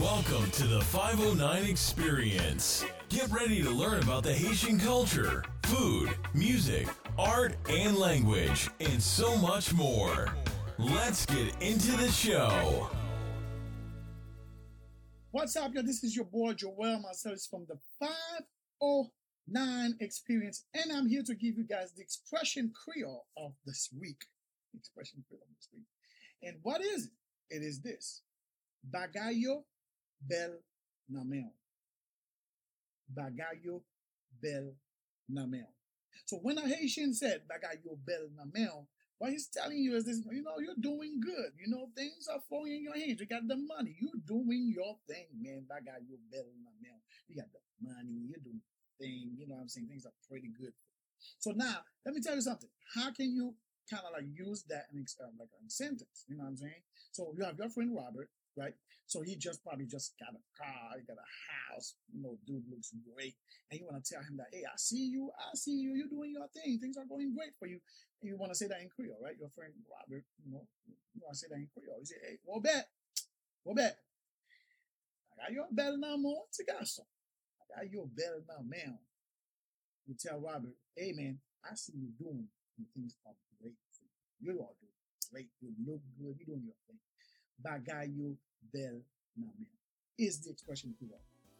Welcome to the 509 Experience. Get ready to learn about the Haitian culture, food, music, art, and language, and so much more. Let's get into the show. What's up, y'all? This is your boy Joel Marcellus from the 509 Experience, and I'm here to give you guys the expression Creole of this week. Expression Creole of this week. And what is it? It is this Bagayo bel namel. Bagayo bel namel. So when a Haitian said Bagayo bel namel, what he's telling you is this, you know, you're doing good. You know, things are flowing in your hands. You got the money. You're doing your thing, man. Bagayo bel namel. You got the money. You're doing thing. You know what I'm saying? Things are pretty good. So now, let me tell you something. How can you kind of like use that in uh, like a sentence? You know what I'm saying? So you have your friend Robert right? So he just probably just got a car, he got a house, you know, dude looks great. And you want to tell him that, hey, I see you, I see you, you're doing your thing, things are going great for you. And you want to say that in Creole, right? Your friend Robert, you know, you want to say that in Creole. You say, hey, what bet? What bet? I got your belle now, more to. I got your belle now, man. You tell Robert, hey man, I see you doing and things are great for you. You all doing great. You look good. You're doing your thing. Bagayo del Namen is the expression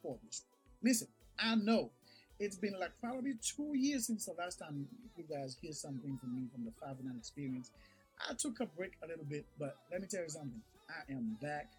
for this. Listen, I know it's been like probably two years since the last time you guys hear something from me from the 509 experience. I took a break a little bit, but let me tell you something. I am back,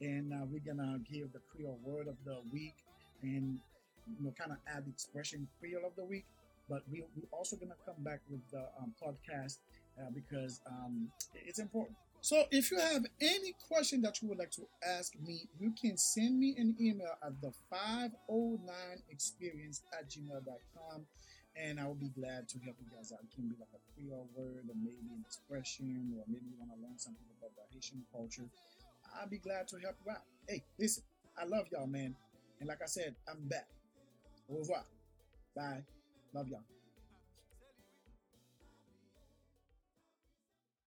and uh, we're gonna give the Creole word of the week, and you know, kind of add the expression Creole of the week. But we, we're also gonna come back with the um, podcast uh, because um, it's important. So if you have any question that you would like to ask me, you can send me an email at the 509experience at gmail.com and I will be glad to help you guys out. It can be like a Creole word or maybe an expression or maybe you want to learn something about the Haitian culture. I'll be glad to help you out. Hey, listen, I love y'all, man. And like I said, I'm back. Au revoir. Bye. Love y'all.